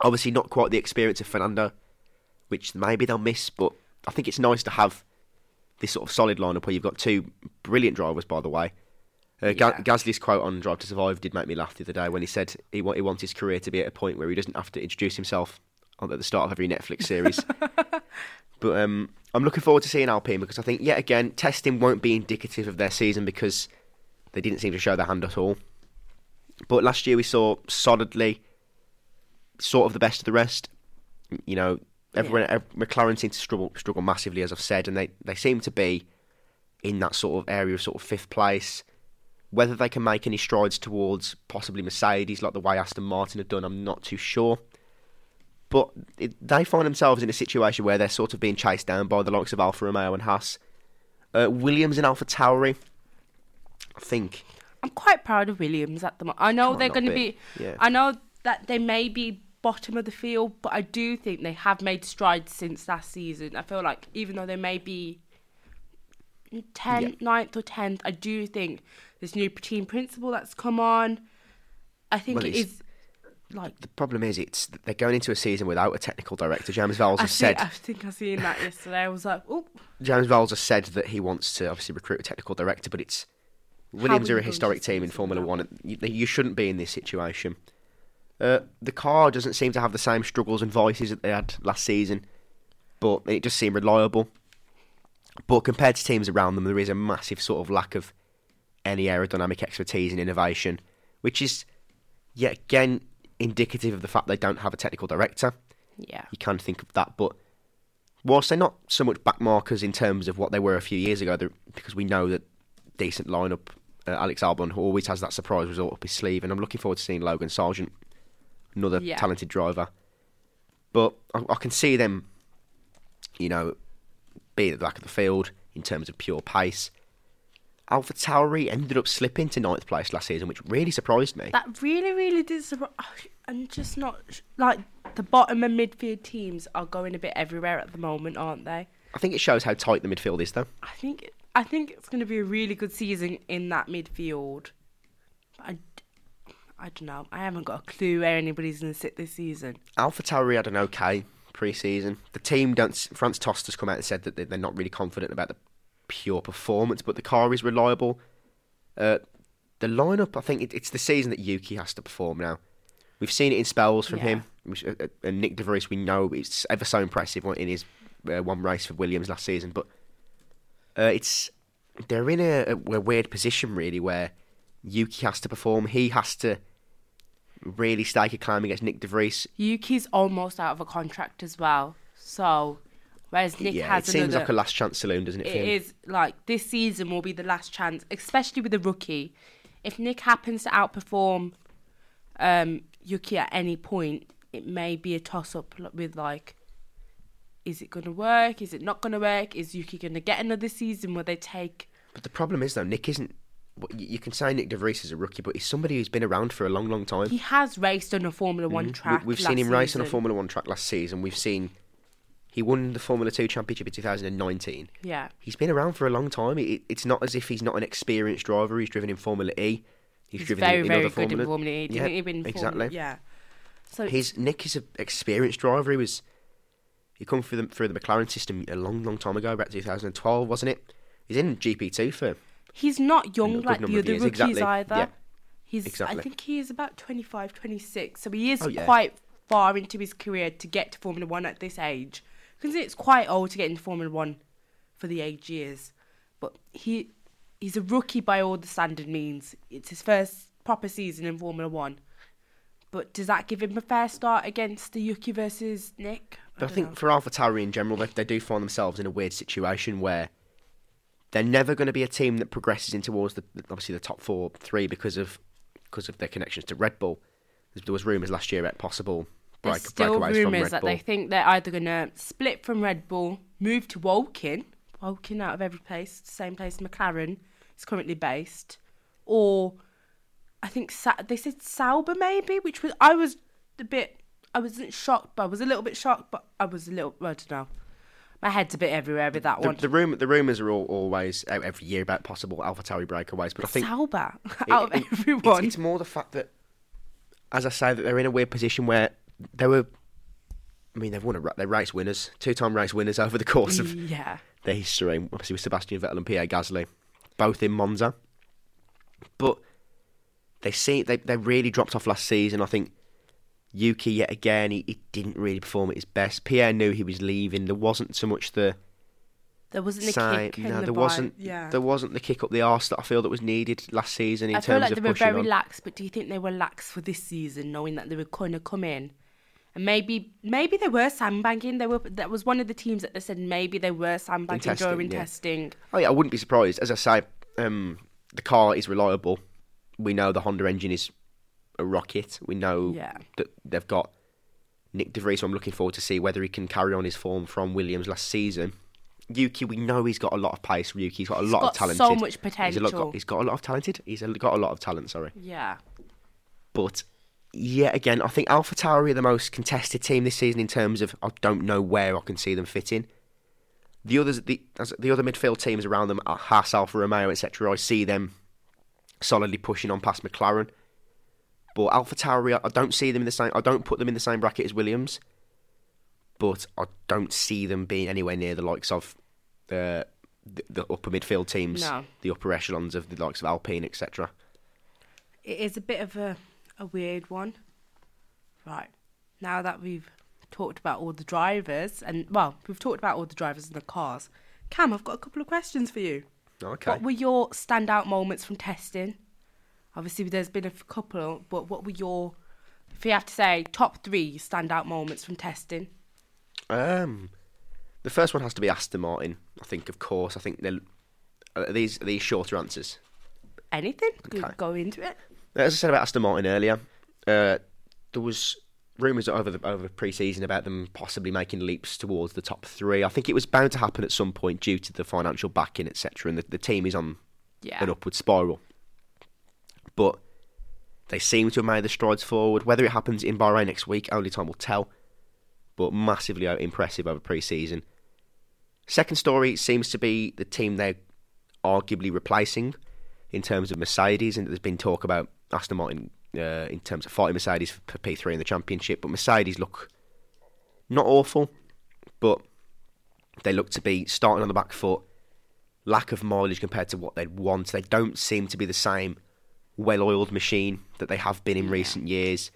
Obviously, not quite the experience of Fernando, which maybe they'll miss. But I think it's nice to have this sort of solid lineup where you've got two brilliant drivers, by the way. Uh, Yeah. Gasly's quote on Drive to Survive did make me laugh the other day when he said he, wa- he wants his career to be at a point where he doesn't have to introduce himself at the start of every Netflix series. (laughs) but um, I'm looking forward to seeing Alpine because I think, yet again, testing won't be indicative of their season because they didn't seem to show their hand at all. But last year we saw solidly sort of the best of the rest. You know, everyone, ev- McLaren seemed to struggle, struggle massively, as I've said, and they, they seem to be in that sort of area of sort of fifth place. Whether they can make any strides towards possibly Mercedes, like the way Aston Martin have done, I'm not too sure. But it, they find themselves in a situation where they're sort of being chased down by the likes of Alfa Romeo and Haas. Uh, Williams and Alpha Tauri, I think. I'm quite proud of Williams at the moment. I know they're going to be. be. Yeah. I know that they may be bottom of the field, but I do think they have made strides since last season. I feel like even though they may be 10th, 9th or 10th, I do think this new team principal that's come on, I think Well, it's- is like. The problem is, it's they're going into a season without a technical director. James Vowles has said I think I seen that yesterday. I was like, oh, James Vowles has said that he wants to obviously recruit a technical director, but it's Williams are a historic team in Formula One. You, you shouldn't be in this situation. Uh, the car doesn't seem to have the same struggles and voices that they had last season, but it just seemed reliable. But compared to teams around them, there is a massive sort of lack of any aerodynamic expertise and innovation, which is yet again indicative of the fact they don't have a technical director yeah. you can think of that. But whilst they're not so much backmarkers in terms of what they were a few years ago, because we know that decent lineup, uh, Alex Albon always has that surprise result up his sleeve, and I'm looking forward to seeing Logan Sargent, another Yeah. talented driver. But I, I can see them, you know, being at the back of the field in terms of pure pace. Alpha Tauri ended up slipping to ninth place last season, which really surprised me. That really, really did surprise. Oh, I'm just not like the bottom and midfield teams are going a bit everywhere at the moment, aren't they? I think it shows how tight the midfield is, though. I think I think it's going to be a really good season in that midfield. I, I don't know. I haven't got a clue where anybody's going to sit this season. Alpha Tauri had an okay pre-season. The team don't. Franz Tost has come out and said that they're not really confident about the pure performance, but the car is reliable. Uh, the lineup, I think it, it's the season that Yuki has to perform now. We've seen it in spells from Yeah. him, which, uh, uh, and Nyck De Vries. We know it's ever so impressive in his uh, one race for Williams last season, but uh, it's they're in a, a, a weird position really where Yuki has to perform. He has to really stake a claim against Nyck De Vries. Yuki's almost out of a contract as well, so whereas Nyck yeah, has it seems another. like a last chance saloon, doesn't it? It is like this season will be the last chance, especially with a rookie. If Nyck happens to outperform um, Yuki at any point, it may be a toss up with like, is it going to work? Is it not going to work? Is Yuki going to get another season where they take? But the problem is though, Nyck isn't. You can say Nyck De Vries is a rookie, but he's somebody who's been around for a long, long time. He has raced on a Formula One We- track. We've seen him race on a. Formula One track last season. We've seen he won the Formula Two championship in 2019. Yeah, He's been around for a long time. It, it's not as if he's not an experienced driver. He's driven in Formula E. He's, he's driven very, in, in very other good Formula. in Formula E. Didn't yeah, he win exactly. Yeah. So His Nyck is an experienced driver. He was he come through the through the McLaren system a long, long time ago, about 2012, wasn't it? He's in GP2 for He's not young like the other rookies exactly. either. Yeah. He's Exactly. I think he is about 25, 26. So he is Oh, yeah. quite far into his career to get to Formula 1 at this age. Because it's quite old to get into Formula 1 for the age he is. But he he's a rookie by all the standard means. It's his first proper season in Formula 1. But does that give him a fair start against the Yuki versus Nyck? But I, think know. for AlphaTauri in general, they, they do find themselves in a weird situation where they're never going to be a team that progresses in towards the obviously the top four, three because of because of their connections to Red Bull. There was rumours last year about possible break, There's still breakaways rumours that Bull. they think they're either going to split from Red Bull, move to Woking, Woking out of every place, same place McLaren is currently based, or I think Sa- they said Sauber maybe, which was I was a bit I wasn't shocked, but I was a little bit shocked. But I was a little. I don't know. My head's a bit everywhere with that The, one. the room, the rumors are all, always out every year about possible AlphaTauri breakaways, but I think Sauber (laughs) it- out of it- it's- everyone. it's, more the fact that, as I say, that they're in a weird position where they were. I mean, they've won a they're race winners, two-time race winners (laughs) over the course of yeah. their history. Obviously, with Sebastian Vettel and Pierre Gasly, both in Monza. But they see they they really dropped off last season. I think Yuki yet again he, he didn't really perform at his best. Pierre knew he was leaving. There wasn't so much the There wasn't the side. kick. No, the there bite. wasn't. Yeah. There wasn't the kick up the arse that I feel that was needed last season in I terms feel like of they were very on. lax, but do you think they were lax for this season, knowing that they were going to come in? And maybe, maybe they were sandbagging. They were. That was one of the teams that they said maybe they were sandbagging testing, during yeah. testing. Oh yeah, I wouldn't be surprised. As I say, um, the car is reliable. We know the Honda engine is a rocket. We know Yeah. that they've got Nyck De Vries. So I'm looking forward to see whether he can carry on his form from Williams last season. Yuki, we know he's got a lot of pace. Yuki, he's got a He's lot got of talent. so much He's, a lot, potential. he's got a lot of talented. He's a, got a lot of talent. Sorry, Yeah. but yet again, I think Alpha Tauri are the most contested team this season in terms of I don't know where I can see them fitting. The others, the the other midfield teams around them, are Haas, Alfa Romeo, etc. I see them solidly pushing on past McLaren. But Alpha Tauri, I- I don't see them in the same. I don't put them in the same bracket as Williams. But I don't see them being anywhere near the likes of the the, the upper midfield teams, No. the upper echelons of the likes of Alpine, etc. It is a bit of a, a weird one. Right. Now that we've talked about all the drivers, and well, we've talked about all the drivers and the cars. Cam, I've got a couple of questions for you. Okay. What were your standout moments from testing? Obviously, there's been a couple, but what were your, if you have to say, top three standout moments from testing? Um, the first one has to be Aston Martin. I think, of course. I think they're are these are these shorter answers. Anything? Okay. Go into it. As I said about Aston Martin earlier, uh, there was rumours over the over pre-season about them possibly making leaps towards the top three. I think it was bound to happen at some point due to the financial backing, etc. And the, the team is on Yeah. an upward spiral. But they seem to have made the strides forward. Whether it happens in Bahrain next week, only time will tell. But massively impressive over pre-season. Second story seems to be the team they're arguably replacing in terms of Mercedes, and there's been talk about Aston Martin uh, in terms of fighting Mercedes for P3 in the championship. But Mercedes look not awful, but they look to be starting on the back foot. Lack of mileage compared to what they'd want. They don't seem to be the same well-oiled machine that they have been in recent years.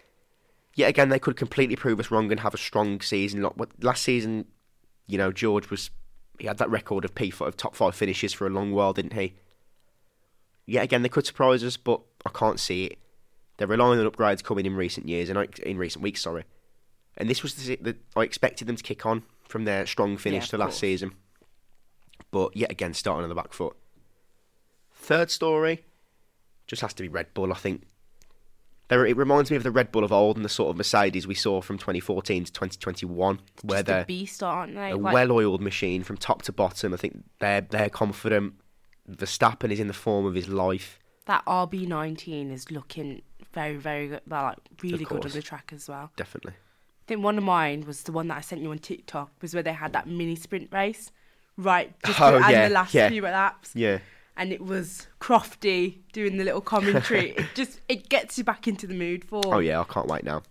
Yet again, they could completely prove us wrong and have a strong season. Last season, you know, George was he had that record of P5 of top five finishes for a long while, didn't he? Yet again, they could surprise us, but I can't see it. They're relying on upgrades coming in recent years and I- in recent weeks. Sorry, and this was the, the I expected them to kick on from their strong finish of to last course. season, but yet again, starting on the back foot. Third story just has to be Red Bull. I think there it reminds me of the Red Bull of old and the sort of Mercedes we saw from 2014 to 2021, where they're a beast, aren't they? a Like, well-oiled machine from top to bottom. I think they're they're confident. Verstappen is in the form of his life. that RB19 is looking very, very good. They're like really good on the track as well. Definitely. I think one of mine was the one that I sent you on TikTok, was where they had that mini sprint race, right? (laughs) Just Oh, to yeah, the last yeah. few laps. Yeah. And it was Crofty doing the little commentary. (laughs) it just it gets you back into the mood for. Oh yeah, I can't wait now.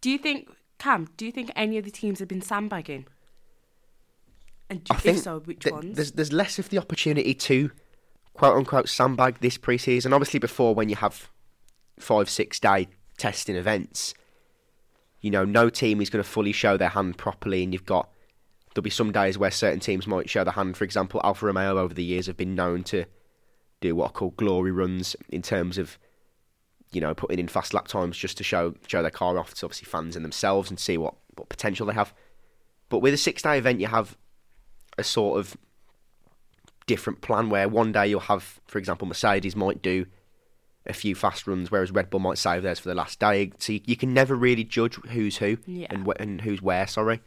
Do you think Cam? Do you think any of the teams have been sandbagging? And do, I think so, which th- ones? there's there's less of the opportunity to quote unquote sandbag this preseason. Obviously, before when you have five six day testing events, you know, no team is going to fully show their hand properly, and you've got there'll be some days where certain teams might show their hand. For example, Alfa Romeo over the years have been known to do what are called glory runs in terms of you know putting in fast lap times just to show show their car off to obviously fans and themselves and see what what potential they have. But with a six day event, you have a sort of different plan where one day you'll have, for example, Mercedes might do a few fast runs, whereas Red Bull might save theirs for the last day. So you, you can never really judge who's who Yeah. and, wh- and who's where. Sorry,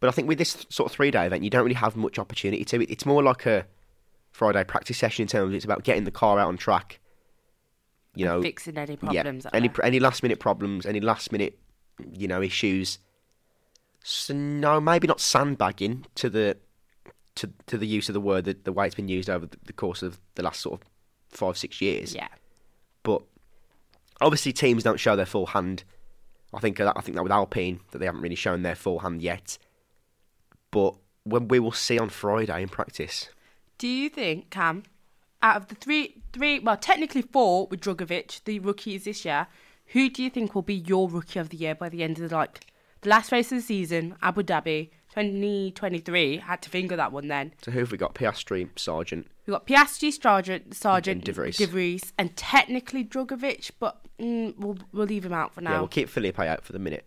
but I think with this sort of three day event, you don't really have much opportunity to it. It's more like a Friday practice session in terms of it's about getting the car out on track. You know, fixing any problems. yeah, any there. any last minute problems, any last minute you know, issues. So no, maybe not sandbagging to the to to the use of the word that the way it's been used over the, the course of the last sort of five six years. Yeah. But obviously, teams don't show their full hand. I think that I think that with Alpine that they haven't really shown their full hand yet. But when we will see on Friday in practice, Do you think, Cam, out of the three, three, well, technically four with Drugovich, the rookies this year, who do you think will be your rookie of the year by the end of the like the last race of the season, Abu Dhabi, 2023? Had to finger that one then. so who have we got? Piastri, Sargent. We've got Piastri, Sargent, Sargent, And De Vries. De Vries, and technically Drugovich, but mm, we'll we'll leave him out for now. Yeah, we'll keep Felipe out for the minute.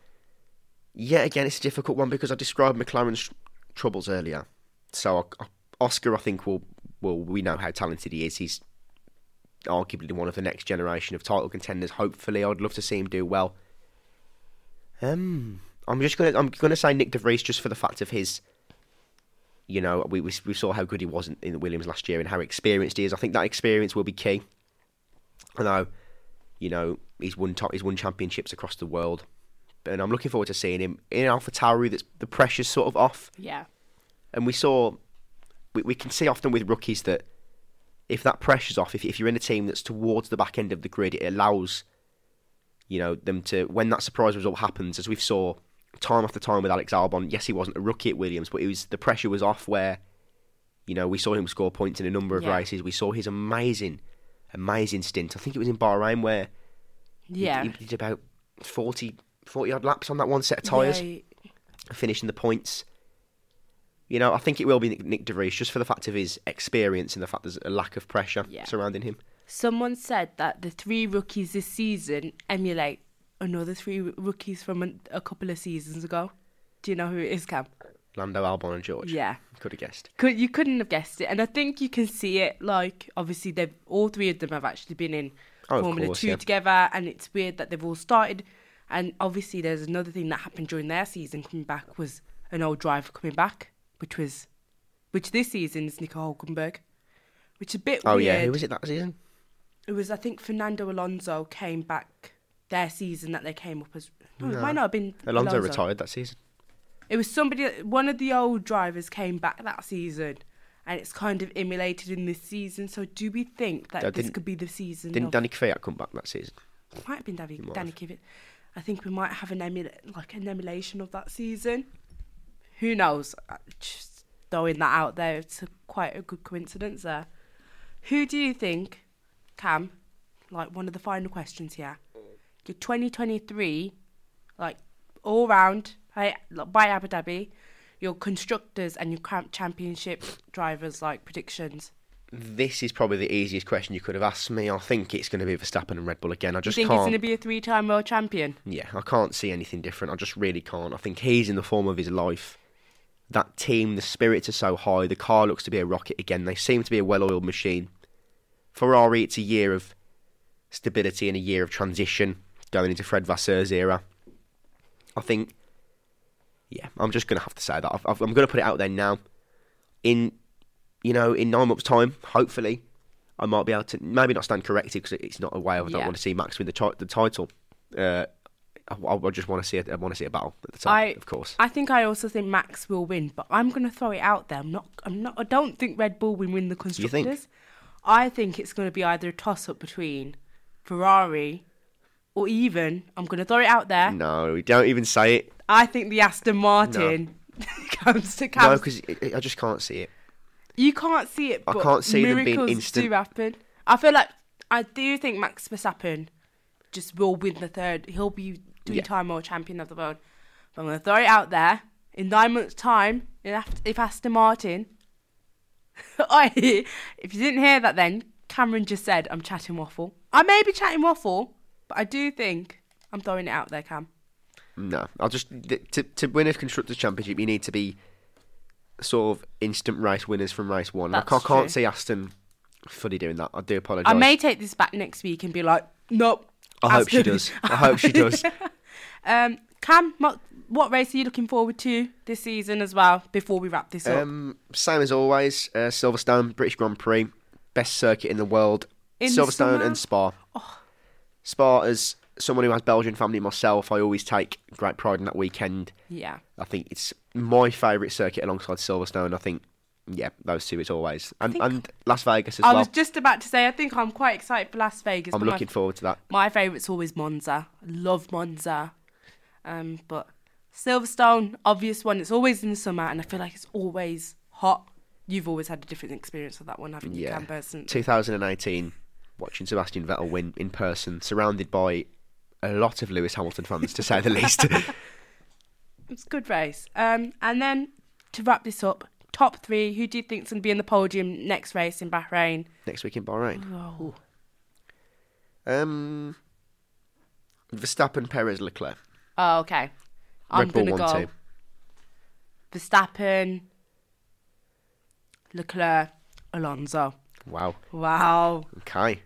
Yet again, it's a difficult one because I described McLaren's troubles earlier. So I- Oscar, I think, will will we know how talented he is. He's arguably one of the next generation of title contenders. Hopefully, I'd love to see him do well. Um, I'm just gonna I'm gonna say Nyck De Vries just for the fact of his. You know, we we, we saw how good he was in, in Williams last year and how experienced he is. I think that experience will be key. I know, you know, he's won top, he's won championships across the world, and I'm looking forward to seeing him in Alpha Tauri. That's the pressure's sort of off, yeah, and we saw, we, we can see often with rookies that if that pressure's off, if if you're in a team that's towards the back end of the grid, it allows, you know, them to when that surprise result happens, as we've saw time after time with Alex Albon. Yes, he wasn't a rookie at Williams, but it was the pressure was off where, you know, we saw him score points in a number of Yeah. races. We saw his amazing, amazing stint. I think it was in Bahrain where he- yeah, he, did about 40, 40 odd laps on that one set of tyres, Yeah, finishing the points. You know, I think it will be Nyck, Nyck De Vries just for the fact of his experience and the fact there's a lack of pressure Yeah. surrounding him. Someone said that the three rookies this season emulate another three rookies from a, a couple of seasons ago. Do you know who it is, Cam? Lando Albon and George. Yeah. Could have guessed. Could you couldn't have guessed it, and I think you can see it. Like obviously, they've all three of them have actually been in Oh, Formula course, Two yeah. together, and it's weird that they've all started. And obviously, there's another thing that happened during their season coming back was an old driver coming back, which was, which this season is Nico Hulkenberg, which is a bit weird. Oh, weird. yeah. Who was it that season? It was I think Fernando Alonso came back their season that they came up as. No, it might not have been Alonso, retired that season. It was somebody. One of the old drivers came back that season, and it's kind of emulated in this season. So do we think that Uh, this didn't- could be the season? Didn't of, Danny Kvyat come back that season? might have been Danny, might Danny have. Kvyat. I think we might have an emula- like an emulation of that season. Who knows? Uh, Just throwing that out there. It's a, quite a good coincidence there. Who do you think, Cam? Like one of the final questions here. Your 2023, like all round by, by Abu Dhabi, your constructors and your championship drivers like predictions. This is probably the easiest question you could have asked me. I think it's going to be Verstappen and Red Bull again. I Do you just think he's can't. going to be a three-time world champion? Yeah, I can't see anything different. I just really can't. I think he's in the form of his life. That team, the spirits are so high. The car looks to be a rocket again. They seem to be a well-oiled machine. Ferrari, it's a year of stability and a year of transition going into Fred Vasseur's era. I think, yeah, I'm just going to have to say that. I've, I've, I'm going to put it out there now. In, you know, in nine months' time, hopefully, I might be able to maybe not stand corrected because it's not a way I don't Yeah. want to see Max win the, ti- the title. Uh, I, I just want to see it. I want to see a battle at the top, I- of course. I think I also think Max will win, but I'm going to throw it out there. I'm not. I'm not. I don't think Red Bull will win the You think? constructors. I think it's going to be either a toss-up between Ferrari or even I'm going to throw it out there. No, don't even say it. I think the Aston Martin (laughs) comes to No, because I just can't see it. you can't see it. I can't see them being instant. do happen. I feel like I do think Max Verstappen just will win the third. He'll be three-time world champion of the world. But I'm going to throw it out there. In nine months' time, if if Aston Martin, (laughs) if you didn't hear that, then Cameron just said I'm chatting waffle. I may be chatting waffle, but I do think I'm throwing it out there, Cam. No, I'll just to to win a constructors championship, you need to be sort of instant race winners from race one. I That's can't, can't true. see Aston fully doing that. I do apologise. I may take this back next week and be like, nope. I hope she does. I hope she does. (laughs) Um, Cam, what, race are you looking forward to this season as well? Before we wrap this up, Um, same as always, uh, Silverstone, British Grand Prix, best circuit in the world. In Silverstone summer? and Spa. Spa is someone who has Belgian family myself, I always take great pride in that weekend. Yeah. I think it's my favourite circuit alongside Silverstone. I think, yeah, those two is always and and Las Vegas as I well. I was just about to say, I think I'm quite excited for Las Vegas. I'm but my- looking forward to that. My favourite's always Monza. I love Monza. Um, but Silverstone, obvious one. It's always in the summer, and I feel like it's always hot. You've always had a different experience with that one, haven't you, Yeah. Cam Person? 2018, watching Sebastian Vettel win in person, surrounded by a lot of Lewis Hamilton fans, to say the least. (laughs) It's a good race. Um, and then to wrap this up, top three. Who do you think's going to be in the podium next race in Bahrain? Next week in Bahrain. Oh, Um, Verstappen, Perez, Leclerc. oh okay. I'm Red Bull going to one go two. Verstappen, Leclerc, Alonso. Wow. Wow. Okay.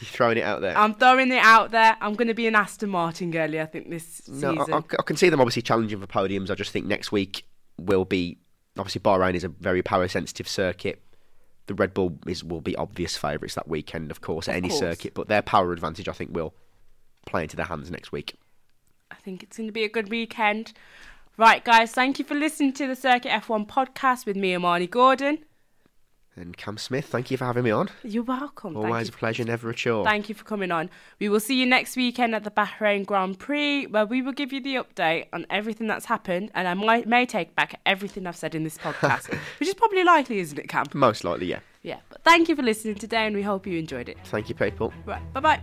You're throwing it out there. I'm throwing it out there. I'm going to be an Aston Martin girly, I think, this no, season. I, I- I can see them obviously challenging for podiums. I just think next week will be obviously Bahrain is a very power sensitive circuit. The Red Bull is will be obvious favourites that weekend, of course, at any course. circuit. But their power advantage, I think, will play into their hands next week. I think it's going to be a good weekend. Right, guys, thank you for listening to the Circuit F1 podcast with me, Amani Gordon. And Cam Smith, thank you for having me on. You're welcome. Always you a pleasure, never a chore. Thank you for coming on. We will see you next weekend at the Bahrain Grand Prix, where we will give you the update on everything that's happened, and I might may take back everything I've said in this podcast, (laughs) which is probably likely, isn't it, Cam? Most likely, yeah. Yeah. But thank you for listening today, and we hope you enjoyed it. Thank you, people. Right. Bye bye.